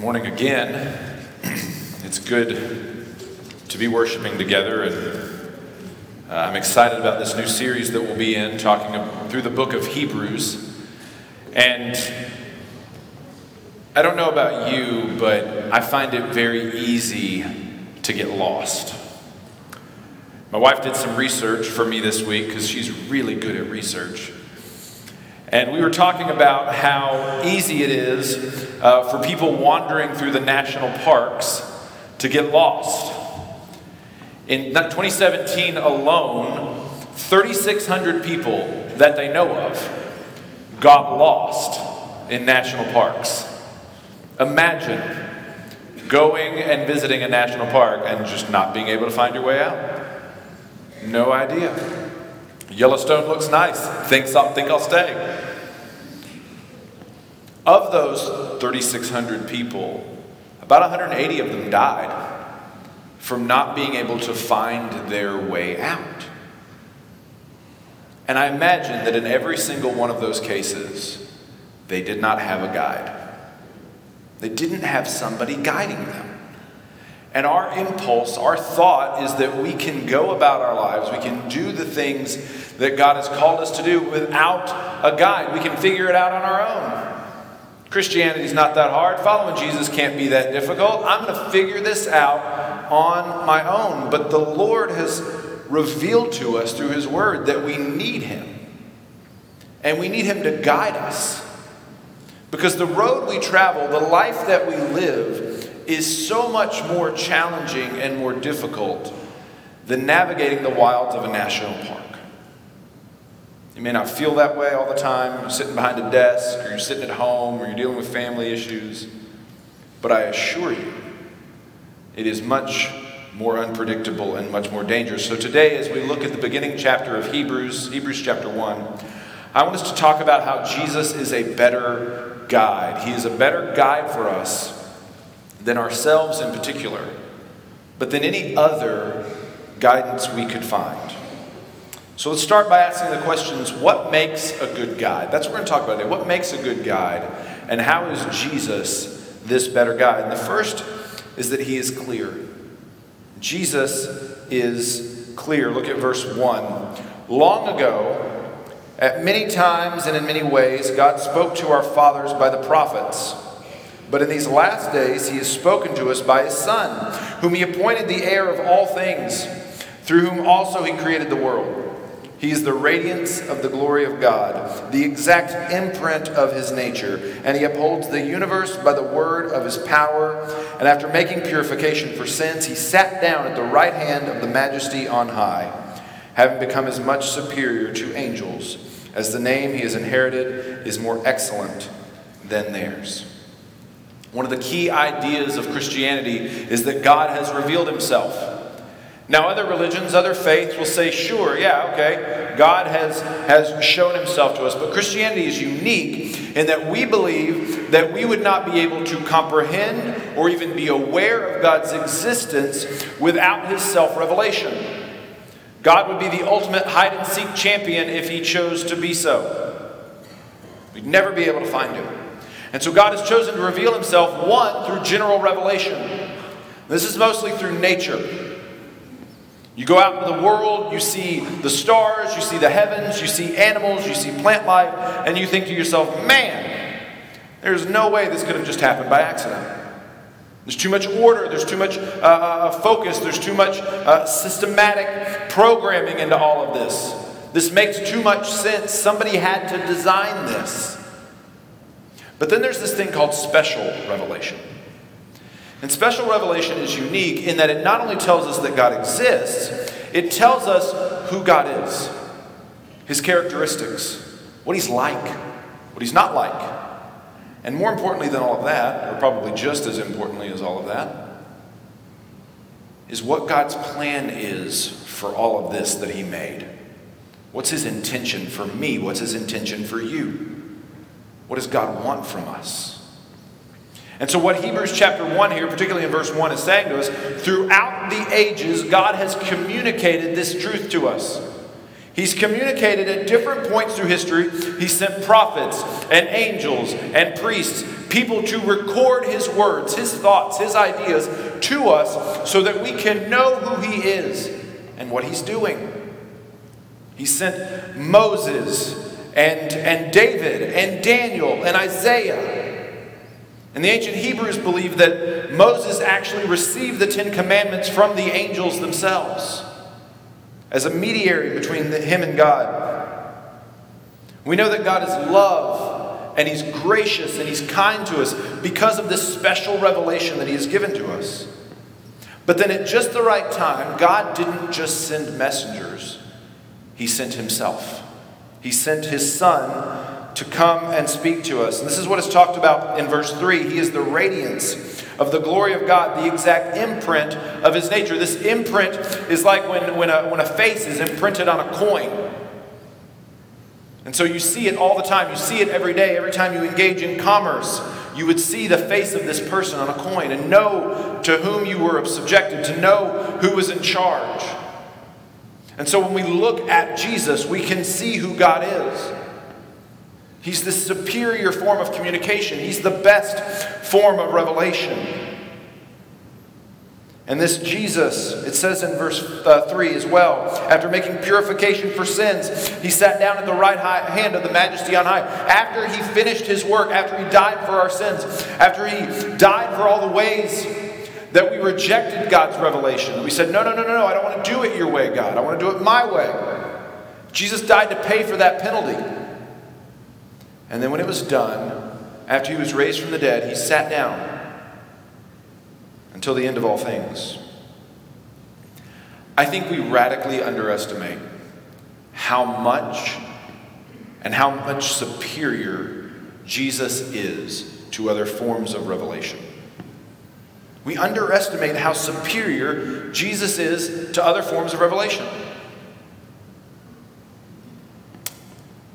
morning again. It's good to be worshiping together, and uh, I'm excited about this new series that we'll be in, talking through the book of Hebrews. And I don't know about you, but I find it very easy to get lost. My wife did some research for me this week because she's really good at research. And we were talking about how easy it is uh, for people wandering through the national parks to get lost. In 2017 alone, 3,600 people that they know of got lost in national parks. Imagine going and visiting a national park and just not being able to find your way out. No idea. Yellowstone looks nice. Think, think I'll stay. Of those 3,600 people, about 180 of them died from not being able to find their way out. And I imagine that in every single one of those cases, they did not have a guide. They didn't have somebody guiding them. And our impulse, our thought is that we can go about our lives, we can do the things that God has called us to do without a guide. We can figure it out on our own. Christianity is not that hard. Following Jesus can't be that difficult. I'm going to figure this out on my own. But the Lord has revealed to us through His Word that we need Him. And we need Him to guide us. Because the road we travel, the life that we live, is so much more challenging and more difficult than navigating the wilds of a national park. You may not feel that way all the time. You're sitting behind a desk, or you're sitting at home, or you're dealing with family issues. But I assure you, it is much more unpredictable and much more dangerous. So today, as we look at the beginning chapter of Hebrews, Hebrews chapter 1, I want us to talk about how Jesus is a better guide. He is a better guide for us than ourselves in particular, but than any other guidance we could find. So let's start by asking the questions what makes a good guide? That's what we're going to talk about today. What makes a good guide? And how is Jesus this better guide? And the first is that he is clear. Jesus is clear. Look at verse 1. Long ago, at many times and in many ways, God spoke to our fathers by the prophets. But in these last days, he has spoken to us by his Son, whom he appointed the heir of all things, through whom also he created the world. He is the radiance of the glory of God, the exact imprint of his nature, and he upholds the universe by the word of his power. And after making purification for sins, he sat down at the right hand of the majesty on high, having become as much superior to angels, as the name he has inherited is more excellent than theirs. One of the key ideas of Christianity is that God has revealed himself. Now, other religions, other faiths will say, sure, yeah, okay, God has, has shown himself to us. But Christianity is unique in that we believe that we would not be able to comprehend or even be aware of God's existence without his self revelation. God would be the ultimate hide and seek champion if he chose to be so. We'd never be able to find him. And so God has chosen to reveal himself, one, through general revelation. This is mostly through nature. You go out into the world, you see the stars, you see the heavens, you see animals, you see plant life, and you think to yourself, man, there's no way this could have just happened by accident. There's too much order, there's too much uh, uh focus, there's too much uh, systematic programming into all of this. This makes too much sense. Somebody had to design this. But then there's this thing called special revelation. And special revelation is unique in that it not only tells us that God exists, it tells us who God is, his characteristics, what he's like, what he's not like. And more importantly than all of that, or probably just as importantly as all of that, is what God's plan is for all of this that he made. What's his intention for me? What's his intention for you? What does God want from us? And so, what Hebrews chapter 1 here, particularly in verse 1, is saying to us throughout the ages, God has communicated this truth to us. He's communicated at different points through history. He sent prophets and angels and priests people to record his words, his thoughts, his ideas to us so that we can know who he is and what he's doing. He sent Moses and, and David and Daniel and Isaiah. And the ancient Hebrews believed that Moses actually received the Ten Commandments from the angels themselves as a mediator between him and God. We know that God is love and He's gracious and He's kind to us because of this special revelation that He has given to us. But then at just the right time, God didn't just send messengers, He sent Himself. He sent His Son to come and speak to us. And this is what is talked about in verse 3. He is the radiance of the glory of God, the exact imprint of his nature. This imprint is like when, when, a, when a face is imprinted on a coin. And so you see it all the time. You see it every day. Every time you engage in commerce, you would see the face of this person on a coin and know to whom you were subjected, to know who was in charge. And so when we look at Jesus, we can see who God is. He's the superior form of communication, He's the best form of revelation. And this Jesus, it says in verse uh, 3 as well, after making purification for sins, he sat down at the right hand of the majesty on high. After he finished his work, after he died for our sins, after he died for all the ways that we rejected God's revelation, we said, No, no, no, no, no, I don't want to do it your way, God. I want to do it my way. Jesus died to pay for that penalty. And then when it was done, after he was raised from the dead, he sat down until the end of all things. I think we radically underestimate how much and how much superior Jesus is to other forms of revelation. We underestimate how superior Jesus is to other forms of revelation.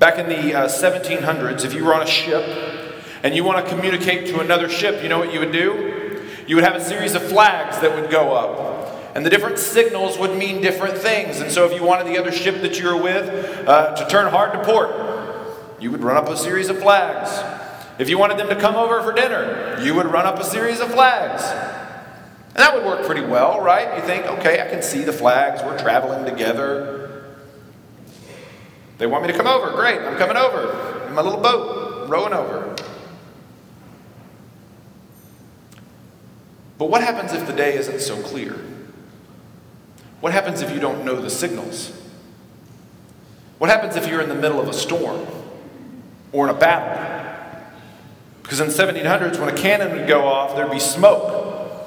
Back in the uh, 1700s, if you were on a ship and you want to communicate to another ship, you know what you would do? You would have a series of flags that would go up. And the different signals would mean different things. And so, if you wanted the other ship that you were with uh, to turn hard to port, you would run up a series of flags. If you wanted them to come over for dinner, you would run up a series of flags. And that would work pretty well, right? You think, okay, I can see the flags, we're traveling together. They want me to come over. Great, I'm coming over in my little boat, rowing over. But what happens if the day isn't so clear? What happens if you don't know the signals? What happens if you're in the middle of a storm or in a battle? Because in the 1700s, when a cannon would go off, there'd be smoke.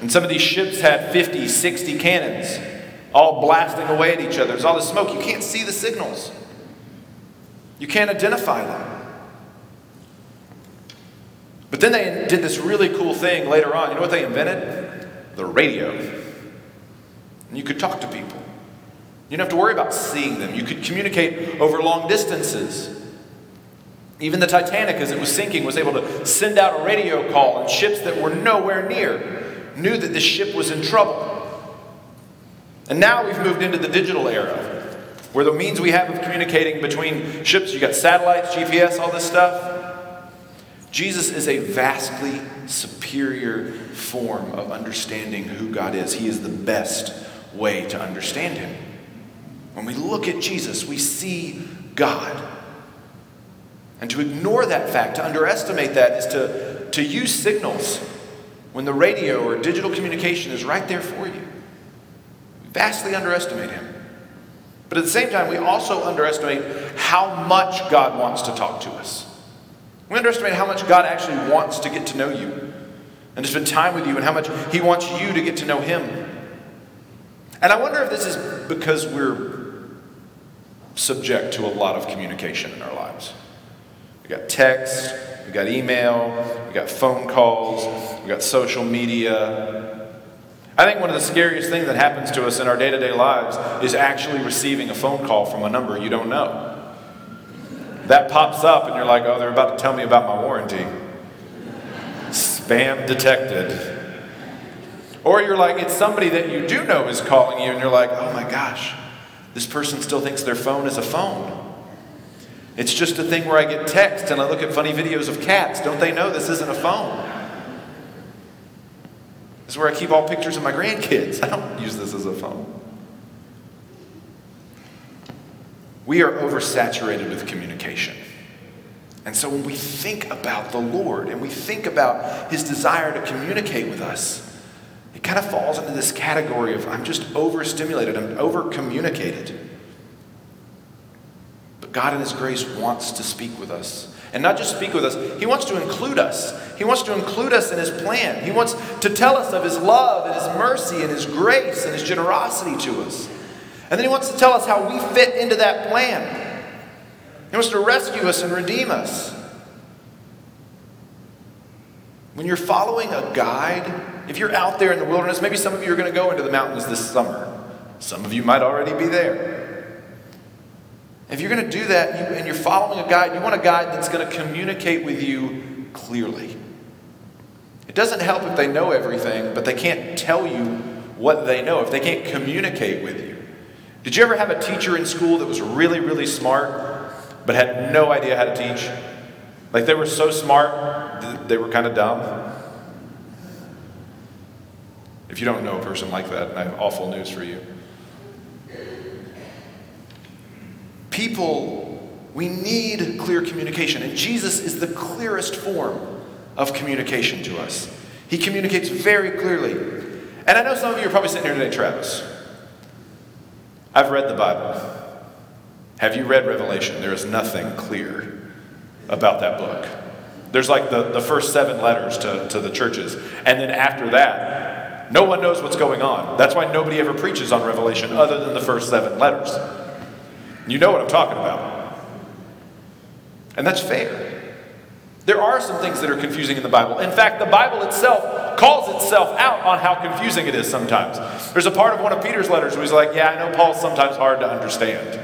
And some of these ships had 50, 60 cannons all blasting away at each other. There's all this smoke. You can't see the signals, you can't identify them. But then they did this really cool thing later on. You know what they invented? The radio. And you could talk to people. You didn't have to worry about seeing them. You could communicate over long distances. Even the Titanic, as it was sinking, was able to send out a radio call, and ships that were nowhere near knew that the ship was in trouble. And now we've moved into the digital era, where the means we have of communicating between ships, you got satellites, GPS, all this stuff. Jesus is a vastly superior form of understanding who God is. He is the best way to understand Him. When we look at Jesus, we see God. And to ignore that fact, to underestimate that, is to, to use signals when the radio or digital communication is right there for you vastly underestimate him. But at the same time, we also underestimate how much God wants to talk to us. We underestimate how much God actually wants to get to know you and to spend time with you and how much He wants you to get to know Him. And I wonder if this is because we're subject to a lot of communication in our lives. We got text, we got email, we got phone calls, we got social media, I think one of the scariest things that happens to us in our day to day lives is actually receiving a phone call from a number you don't know. That pops up, and you're like, oh, they're about to tell me about my warranty. Spam detected. Or you're like, it's somebody that you do know is calling you, and you're like, oh my gosh, this person still thinks their phone is a phone. It's just a thing where I get text and I look at funny videos of cats. Don't they know this isn't a phone? This is where I keep all pictures of my grandkids. I don't use this as a phone. We are oversaturated with communication. And so when we think about the Lord and we think about his desire to communicate with us, it kind of falls into this category of I'm just overstimulated, I'm overcommunicated. But God in his grace wants to speak with us. And not just speak with us, he wants to include us. He wants to include us in his plan. He wants to tell us of his love and his mercy and his grace and his generosity to us. And then he wants to tell us how we fit into that plan. He wants to rescue us and redeem us. When you're following a guide, if you're out there in the wilderness, maybe some of you are going to go into the mountains this summer. Some of you might already be there. If you're going to do that and you're following a guide, you want a guide that's going to communicate with you clearly. It doesn't help if they know everything, but they can't tell you what they know, if they can't communicate with you. Did you ever have a teacher in school that was really, really smart, but had no idea how to teach. Like they were so smart, they were kind of dumb. If you don't know a person like that, I have awful news for you. People, we need clear communication, and Jesus is the clearest form of communication to us. He communicates very clearly. And I know some of you are probably sitting here today, Travis. I've read the Bible. Have you read Revelation? There is nothing clear about that book. There's like the, the first seven letters to, to the churches. And then after that, no one knows what's going on. That's why nobody ever preaches on Revelation other than the first seven letters. You know what I'm talking about. And that's fair. There are some things that are confusing in the Bible. In fact, the Bible itself calls itself out on how confusing it is sometimes. There's a part of one of Peter's letters where he's like, Yeah, I know Paul's sometimes hard to understand.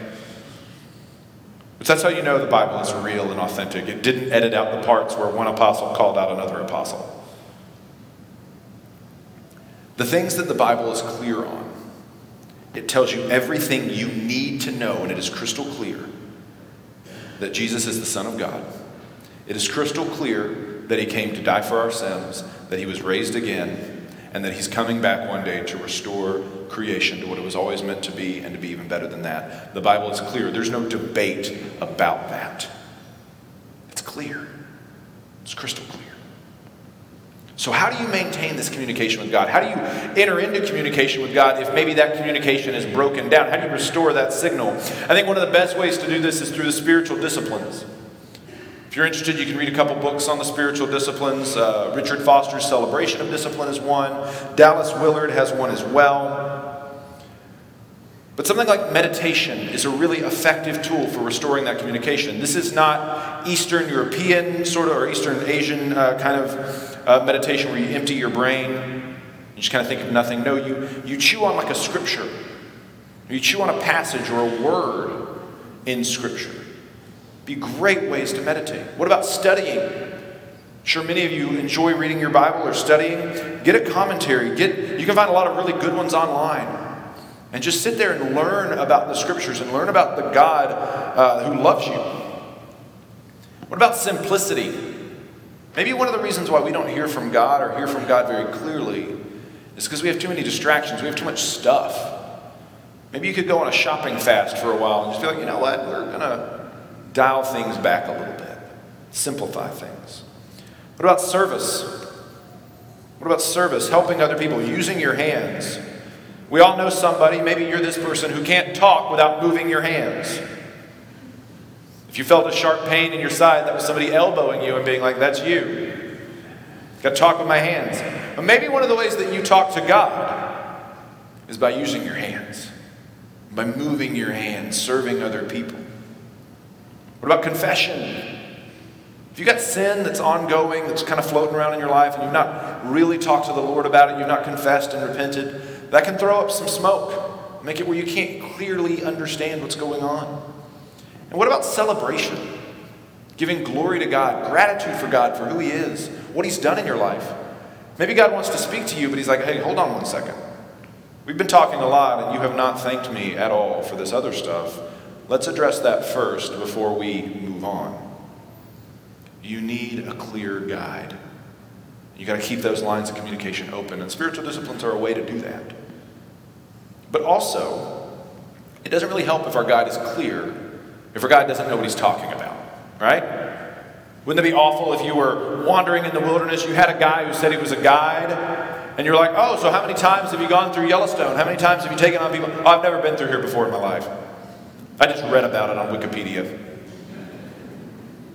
But that's how you know the Bible is real and authentic. It didn't edit out the parts where one apostle called out another apostle. The things that the Bible is clear on, it tells you everything you need to know, and it is crystal clear that Jesus is the Son of God. It is crystal clear that He came to die for our sins, that He was raised again, and that He's coming back one day to restore creation to what it was always meant to be and to be even better than that. The Bible is clear. There's no debate about that. It's clear, it's crystal clear. So, how do you maintain this communication with God? How do you enter into communication with God if maybe that communication is broken down? How do you restore that signal? I think one of the best ways to do this is through the spiritual disciplines. If you're interested, you can read a couple books on the spiritual disciplines. Uh, Richard Foster's Celebration of Discipline is one, Dallas Willard has one as well. But something like meditation is a really effective tool for restoring that communication. This is not Eastern European sort of or Eastern Asian uh, kind of uh, meditation where you empty your brain, you just kind of think of nothing. No, you, you chew on like a scripture, you chew on a passage or a word in scripture be great ways to meditate. What about studying? sure many of you enjoy reading your Bible or studying. Get a commentary. Get you can find a lot of really good ones online. And just sit there and learn about the scriptures and learn about the God uh, who loves you. What about simplicity? Maybe one of the reasons why we don't hear from God or hear from God very clearly is because we have too many distractions. We have too much stuff. Maybe you could go on a shopping fast for a while and just be like, you know what? We're going to dial things back a little bit, simplify things. What about service? What about service? Helping other people, using your hands. We all know somebody, maybe you're this person, who can't talk without moving your hands. If you felt a sharp pain in your side, that was somebody elbowing you and being like, that's you. Got to talk with my hands. But maybe one of the ways that you talk to God is by using your hands, by moving your hands, serving other people. What about confession? If you've got sin that's ongoing, that's kind of floating around in your life, and you've not really talked to the Lord about it, you've not confessed and repented, that can throw up some smoke, make it where you can't clearly understand what's going on. And what about celebration? Giving glory to God, gratitude for God for who He is, what He's done in your life. Maybe God wants to speak to you, but He's like, hey, hold on one second. We've been talking a lot, and you have not thanked me at all for this other stuff. let's address that first before we move on. You need a clear guide. You got to keep those lines of communication open, and spiritual disciplines are a way to do that. But also, it doesn't really help if our guide is clear, if our guide doesn't know what he's talking about, right? Wouldn't it be awful if you were wandering in the wilderness, you had a guy who said he was a guide, and you're like, oh, so how many times have you gone through Yellowstone? How many times have you taken on people? Oh, I've never been through here before in my life. I just read about it on Wikipedia.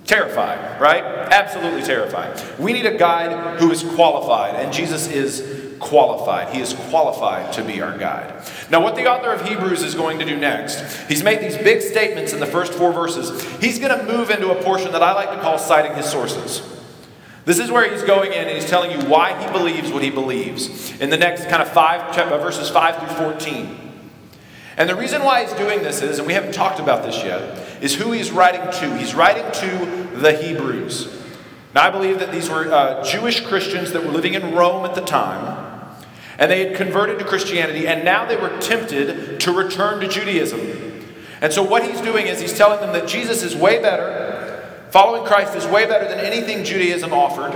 Terrifying, right? Absolutely terrifying. We need a guide who is qualified, and Jesus is qualified. He is qualified to be our guide. Now, what the author of Hebrews is going to do next, he's made these big statements in the first four verses. He's going to move into a portion that I like to call citing his sources. This is where he's going in and he's telling you why he believes what he believes in the next kind of five verses 5 through 14. And the reason why he's doing this is, and we haven't talked about this yet, is who he's writing to. He's writing to the Hebrews. Now, I believe that these were uh, Jewish Christians that were living in Rome at the time, and they had converted to Christianity, and now they were tempted to return to Judaism. And so, what he's doing is he's telling them that Jesus is way better, following Christ is way better than anything Judaism offered.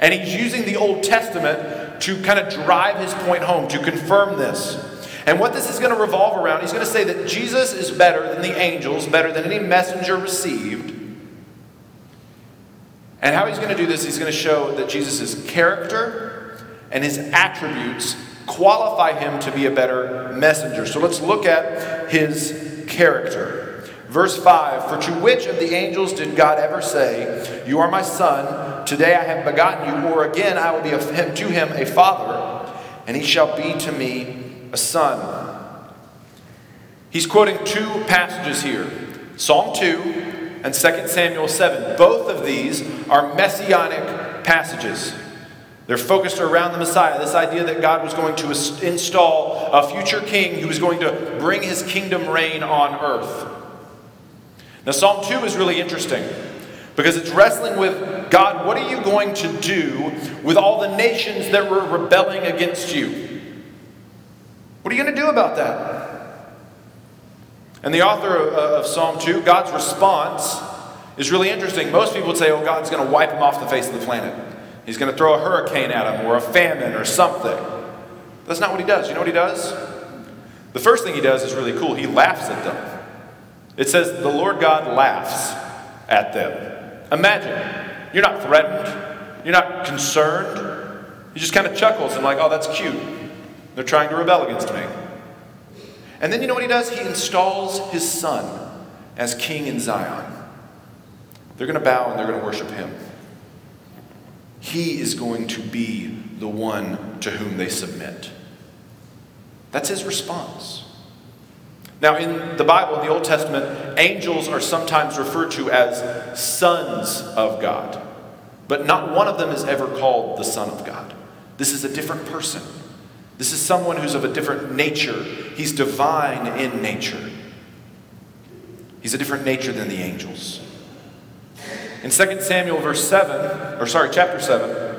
And he's using the Old Testament to kind of drive his point home, to confirm this. And what this is going to revolve around, he's going to say that Jesus is better than the angels, better than any messenger received. And how he's going to do this, he's going to show that Jesus' character and his attributes qualify him to be a better messenger. So let's look at his character. Verse 5 For to which of the angels did God ever say, You are my son, today I have begotten you, or again I will be to him a father, and he shall be to me a son. He's quoting two passages here Psalm 2 and 2 Samuel 7. Both of these are messianic passages. They're focused around the Messiah, this idea that God was going to install a future king who was going to bring his kingdom reign on earth. Now, Psalm 2 is really interesting because it's wrestling with God, what are you going to do with all the nations that were rebelling against you? What are you going to do about that? And the author uh, of, Psalm 2, God's response is really interesting. Most people would say, oh, God's going to wipe them off the face of the planet. He's going to throw a hurricane at him or a famine or something. That's not what he does. You know what he does? The first thing he does is really cool. He laughs at them. It says, the Lord God laughs at them. Imagine, you're not threatened, you're not concerned. He just kind of chuckles and, like, oh, that's cute. They're trying to rebel against me. And then you know what he does? He installs his son as king in Zion. They're going to bow and they're going to worship him. He is going to be the one to whom they submit. That's his response. Now, in the Bible, in the Old Testament, angels are sometimes referred to as sons of God, but not one of them is ever called the Son of God. This is a different person. This is someone who's of a different nature. He's divine in nature. He's a different nature than the angels. In 2 Samuel verse 7, or sorry, chapter 7,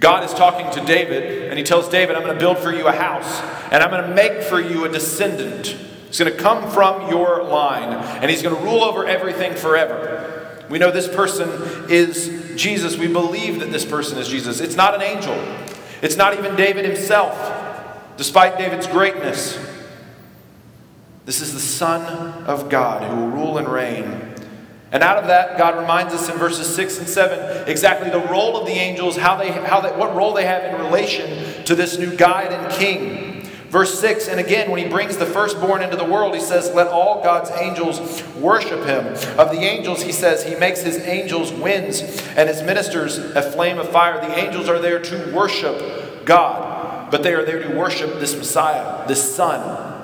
God is talking to David, and he tells David, I'm going to build for you a house, and I'm going to make for you a descendant. He's going to come from your line, and he's going to rule over everything forever. We know this person is Jesus. We believe that this person is Jesus. It's not an angel. It's not even David himself, despite David's greatness. This is the Son of God who will rule and reign. And out of that, God reminds us in verses 6 and 7 exactly the role of the angels, how they, how they, what role they have in relation to this new guide and king. Verse 6, and again, when he brings the firstborn into the world, he says, Let all God's angels worship him. Of the angels, he says, He makes his angels winds and his ministers a flame of fire. The angels are there to worship God, but they are there to worship this Messiah, this Son.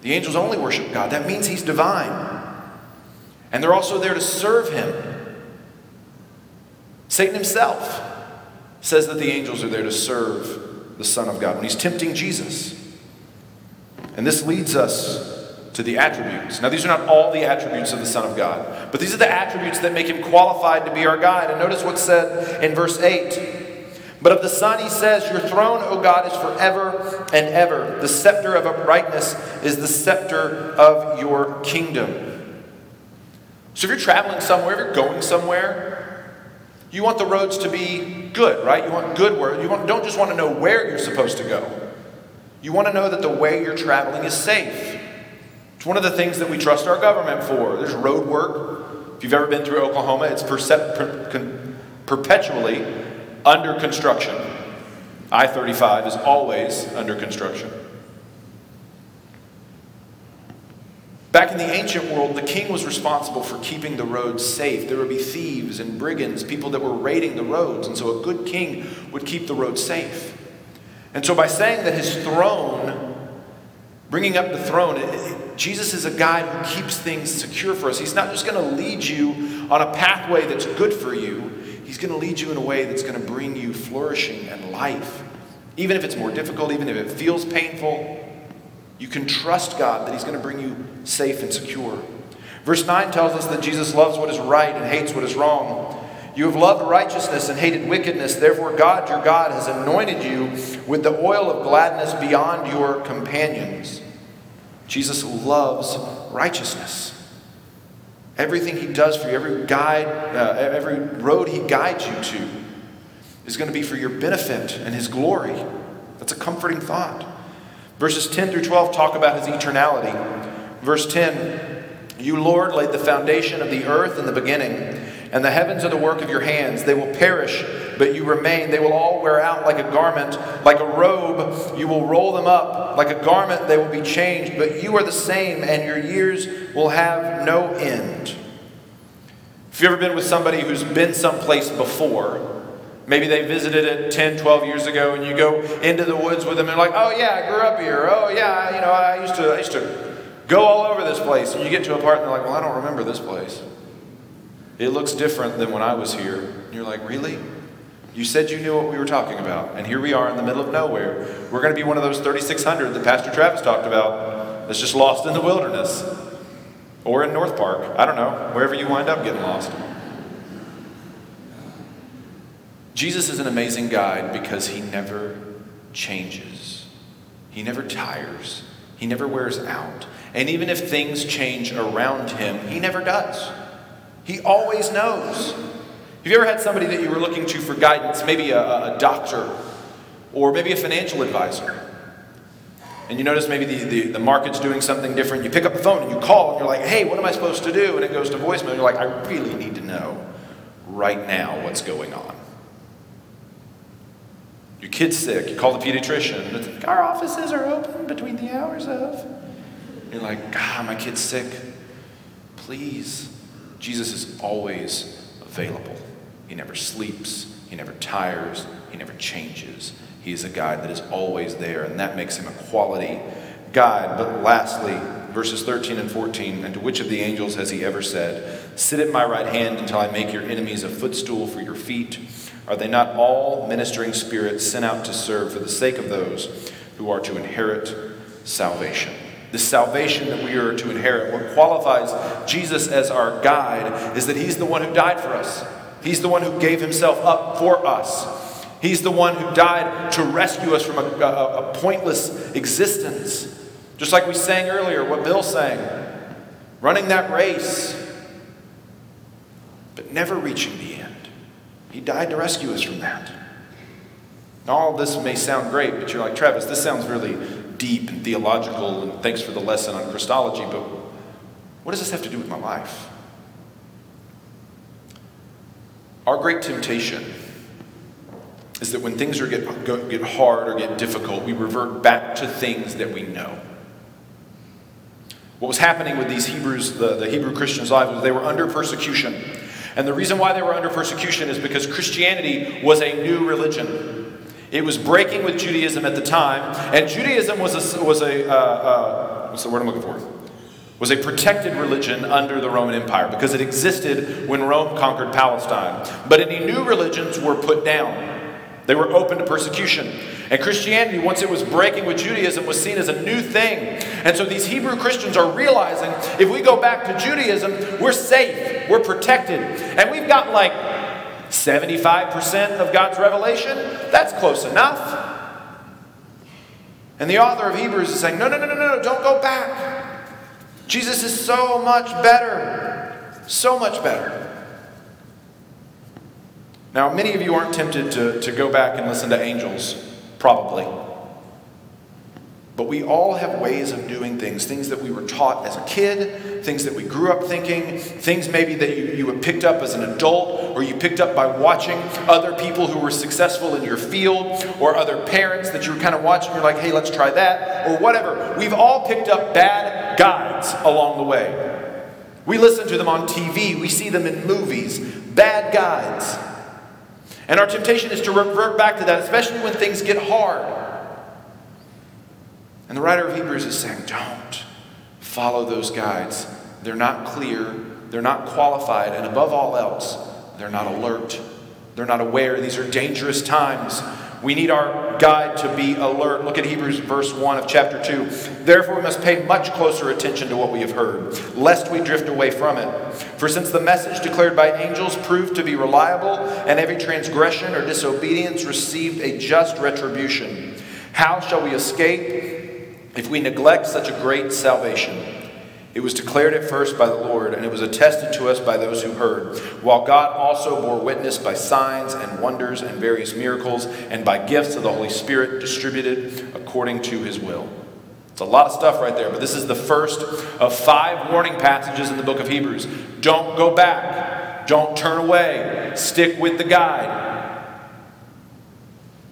The angels only worship God. That means he's divine. And they're also there to serve him. Satan himself says that the angels are there to serve the Son of God, when he's tempting Jesus. And this leads us to the attributes. Now, these are not all the attributes of the Son of God, but these are the attributes that make him qualified to be our guide. And notice what's said in verse 8 But of the Son, he says, Your throne, O God, is forever and ever. The scepter of uprightness is the scepter of your kingdom. So if you're traveling somewhere, if you're going somewhere, you want the roads to be good, right? You want good where you want, don't just want to know where you're supposed to go. You want to know that the way you're traveling is safe. It's one of the things that we trust our government for. There's road work. If you've ever been through Oklahoma, it's perpetually under construction. I 35 is always under construction. Back in the ancient world, the king was responsible for keeping the roads safe. There would be thieves and brigands, people that were raiding the roads, and so a good king would keep the roads safe. And so, by saying that his throne, bringing up the throne, it, it, Jesus is a guide who keeps things secure for us. He's not just going to lead you on a pathway that's good for you, He's going to lead you in a way that's going to bring you flourishing and life. Even if it's more difficult, even if it feels painful, you can trust God that He's going to bring you safe and secure. Verse 9 tells us that Jesus loves what is right and hates what is wrong. You have loved righteousness and hated wickedness. Therefore, God, your God, has anointed you with the oil of gladness beyond your companions. Jesus loves righteousness. Everything he does for you, every guide, uh, every road he guides you to, is going to be for your benefit and his glory. That's a comforting thought. Verses 10 through 12 talk about his eternality. Verse 10 You, Lord, laid the foundation of the earth in the beginning and the heavens are the work of your hands. They will perish, but you remain. They will all wear out like a garment, like a robe. You will roll them up. Like a garment, they will be changed, but you are the same, and your years will have no end. If you've ever been with somebody who's been someplace before, Maybe they visited it 10, 12 years ago, and you go into the woods with them and they're like, oh yeah, I grew up here. Oh yeah, you know, I used to, I used to go all over this place. And you get to a part and they're like, well, I don't remember this place. It looks different than when I was here. And you're like, Really? You said you knew what we were talking about. And here we are in the middle of nowhere. We're going to be one of those 3,600 that Pastor Travis talked about that's just lost in the wilderness. Or in North Park. I don't know. Wherever you wind up getting lost. Jesus is an amazing guide because he never changes, he never tires, he never wears out. And even if things change around him, he never does. He always knows. Have you ever had somebody that you were looking to for guidance, maybe a, a doctor or maybe a financial advisor? And you notice maybe the, the, the, market's doing something different. You pick up the phone and you call and you're like, hey, what am I supposed to do? And it goes to voicemail. And you're like, I really need to know right now what's going on. Your kid's sick. You call the pediatrician. And like, Our offices are open between the hours of. You're like, God, my kid's sick. Please Jesus is always available. He never sleeps, he never tires, he never changes. He is a God that is always there, and that makes him a quality guide. But lastly, verses 13 and 14, and to which of the angels has he ever said, Sit at my right hand until I make your enemies a footstool for your feet? Are they not all ministering spirits sent out to serve for the sake of those who are to inherit salvation? the salvation that we are to inherit. What qualifies Jesus as our guide is that he's the one who died for us. He's the one who gave himself up for us. He's the one who died to rescue us from a, a, a pointless existence. Just like we sang earlier, what Bill sang running that race, but never reaching the end. He died to rescue us from that. All this may sound great, but you're like, Travis, this sounds really deep and theological, and thanks for the lesson on Christology, but what does this have to do with my life? Our great temptation is that when things are get, get hard or get difficult, we revert back to things that we know. What was happening with these Hebrews, the, the Hebrew Christians' lives, was they were under persecution. And the reason why they were under persecution is because Christianity was a new religion. It was breaking with Judaism at the time, and Judaism was a, was a uh, uh, what's the word I'm looking for? Was a protected religion under the Roman Empire because it existed when Rome conquered Palestine. But any new religions were put down. They were open to persecution. And Christianity, once it was breaking with Judaism, was seen as a new thing. And so these Hebrew Christians are realizing if we go back to Judaism, we're safe, we're protected. And we've got like 75% of God's revelation, that's close enough. And the author of Hebrews is saying, no, no, no, no, no, don't go back. Jesus is so much better. So much better. Now, many of you aren't tempted to, to go back and listen to angels, probably. But we all have ways of doing things, things that we were taught as a kid, things that we grew up thinking, things maybe that you, you picked up as an adult, or you picked up by watching other people who were successful in your field, or other parents that you were kind of watching, you're like, hey, let's try that, or whatever. We've all picked up bad guides along the way. We listen to them on TV, we see them in movies, bad guides. And our temptation is to revert back to that, especially when things get hard. And the writer of Hebrews is saying, don't follow those guides. They're not clear, they're not qualified, and above all else, they're not alert. They're not aware. These are dangerous times. We need our guide to be alert. Look at Hebrews verse 1 of chapter 2. Therefore, we must pay much closer attention to what we have heard, lest we drift away from it. For since the message declared by angels proved to be reliable, and every transgression or disobedience received a just retribution, how shall we escape if we neglect such a great salvation, it was declared at first by the Lord, and it was attested to us by those who heard, while God also bore witness by signs and wonders and various miracles, and by gifts of the Holy Spirit distributed according to his will. It's a lot of stuff right there, but this is the first of five warning passages in the book of Hebrews. Don't go back, don't turn away, stick with the guide.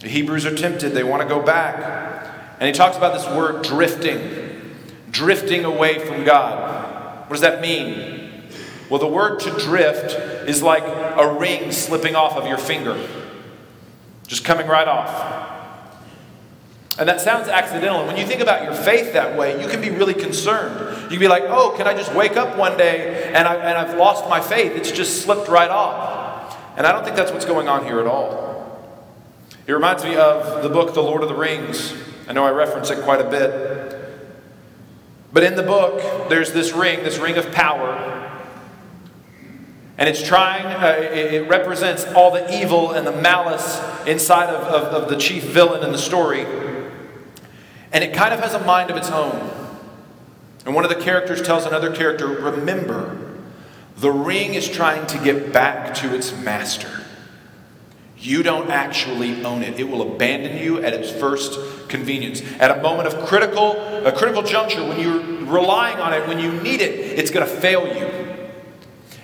The Hebrews are tempted, they want to go back. And he talks about this word drifting, drifting away from God. What does that mean? Well, the word to drift is like a ring slipping off of your finger, just coming right off. And that sounds accidental. And when you think about your faith that way, you can be really concerned. You can be like, oh, can I just wake up one day and, I, and I've lost my faith? It's just slipped right off. And I don't think that's what's going on here at all. It reminds me of the book, The Lord of the Rings. I know I reference it quite a bit. But in the book, there's this ring, this ring of power. And it's trying, uh, it represents all the evil and the malice inside of, of, of the chief villain in the story. And it kind of has a mind of its own. And one of the characters tells another character, Remember, the ring is trying to get back to its master. You don't actually own it. It will abandon you at its first convenience. At a moment of critical, a critical juncture, when you're relying on it, when you need it, it's going to fail you.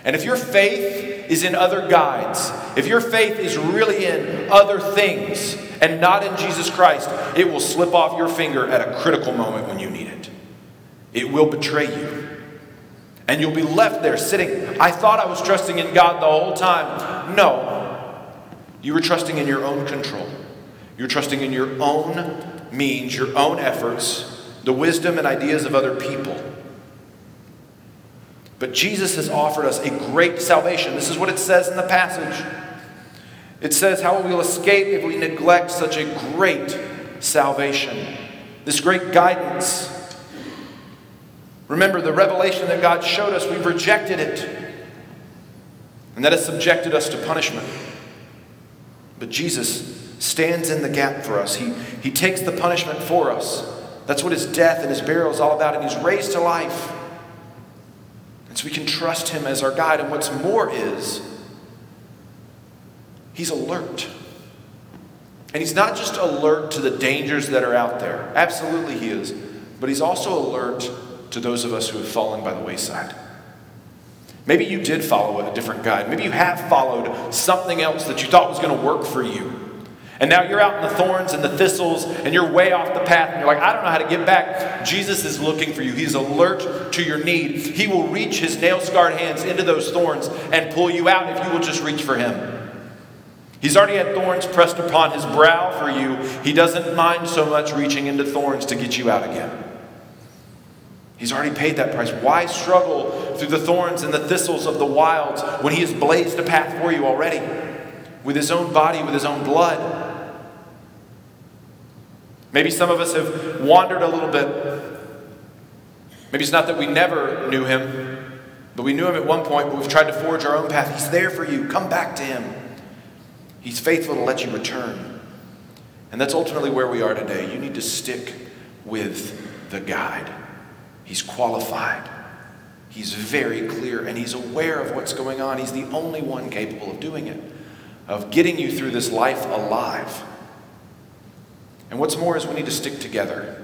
And if your faith is in other guides, if your faith is really in other things and not in Jesus Christ, it will slip off your finger at a critical moment when you need it. It will betray you. And you'll be left there sitting. I thought I was trusting in God the whole time. No, you were trusting in your own control. You were trusting in your own means, your own efforts, the wisdom and ideas of other people. But Jesus has offered us a great salvation. This is what it says in the passage. It says, How will we escape if we neglect such a great salvation? This great guidance. Remember the revelation that God showed us, we've rejected it. And that has subjected us to punishment. But Jesus stands in the gap for us. He, he takes the punishment for us. That's what his death and his burial is all about. And he's raised to life. And so we can trust him as our guide. And what's more is, he's alert. And he's not just alert to the dangers that are out there. Absolutely, he is. But he's also alert to those of us who have fallen by the wayside. Maybe you did follow a different guide. Maybe you have followed something else that you thought was going to work for you. And now you're out in the thorns and the thistles and you're way off the path and you're like, I don't know how to get back. Jesus is looking for you. He's alert to your need. He will reach his nail scarred hands into those thorns and pull you out if you will just reach for him. He's already had thorns pressed upon his brow for you. He doesn't mind so much reaching into thorns to get you out again. He's already paid that price. Why struggle through the thorns and the thistles of the wilds when He has blazed a path for you already with His own body, with His own blood? Maybe some of us have wandered a little bit. Maybe it's not that we never knew Him, but we knew Him at one point, but we've tried to forge our own path. He's there for you. Come back to Him. He's faithful to let you return. And that's ultimately where we are today. You need to stick with the guide. He's qualified. He's very clear and he's aware of what's going on. He's the only one capable of doing it, of getting you through this life alive. And what's more is we need to stick together.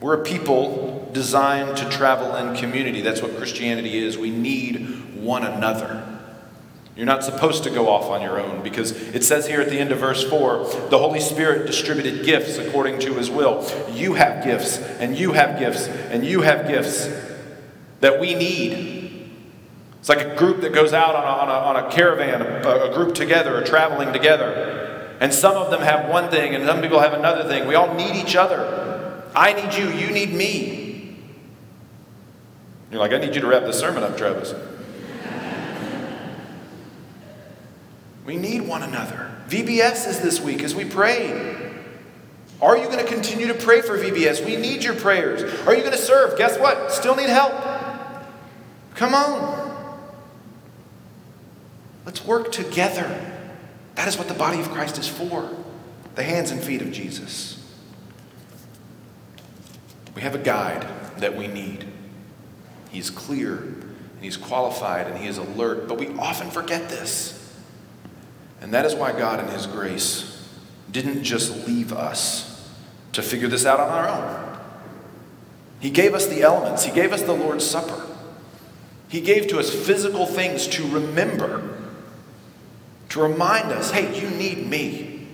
We're a people designed to travel in community. That's what Christianity is. We need one another. You're not supposed to go off on your own because it says here at the end of verse 4 the Holy Spirit distributed gifts according to his will. You have gifts, and you have gifts, and you have gifts that we need. It's like a group that goes out on a, on a, on a caravan, a, a group together, or traveling together. And some of them have one thing, and some people have another thing. We all need each other. I need you, you need me. You're like, I need you to wrap the sermon up, Travis. We need one another. VBS is this week as we pray. Are you going to continue to pray for VBS? We need your prayers. Are you going to serve? Guess what? Still need help. Come on. Let's work together. That is what the body of Christ is for the hands and feet of Jesus. We have a guide that we need. He's clear, and he's qualified, and he is alert, but we often forget this. And that is why God, in His grace, didn't just leave us to figure this out on our own. He gave us the elements, He gave us the Lord's Supper. He gave to us physical things to remember, to remind us hey, you need me,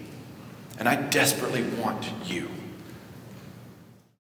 and I desperately want you.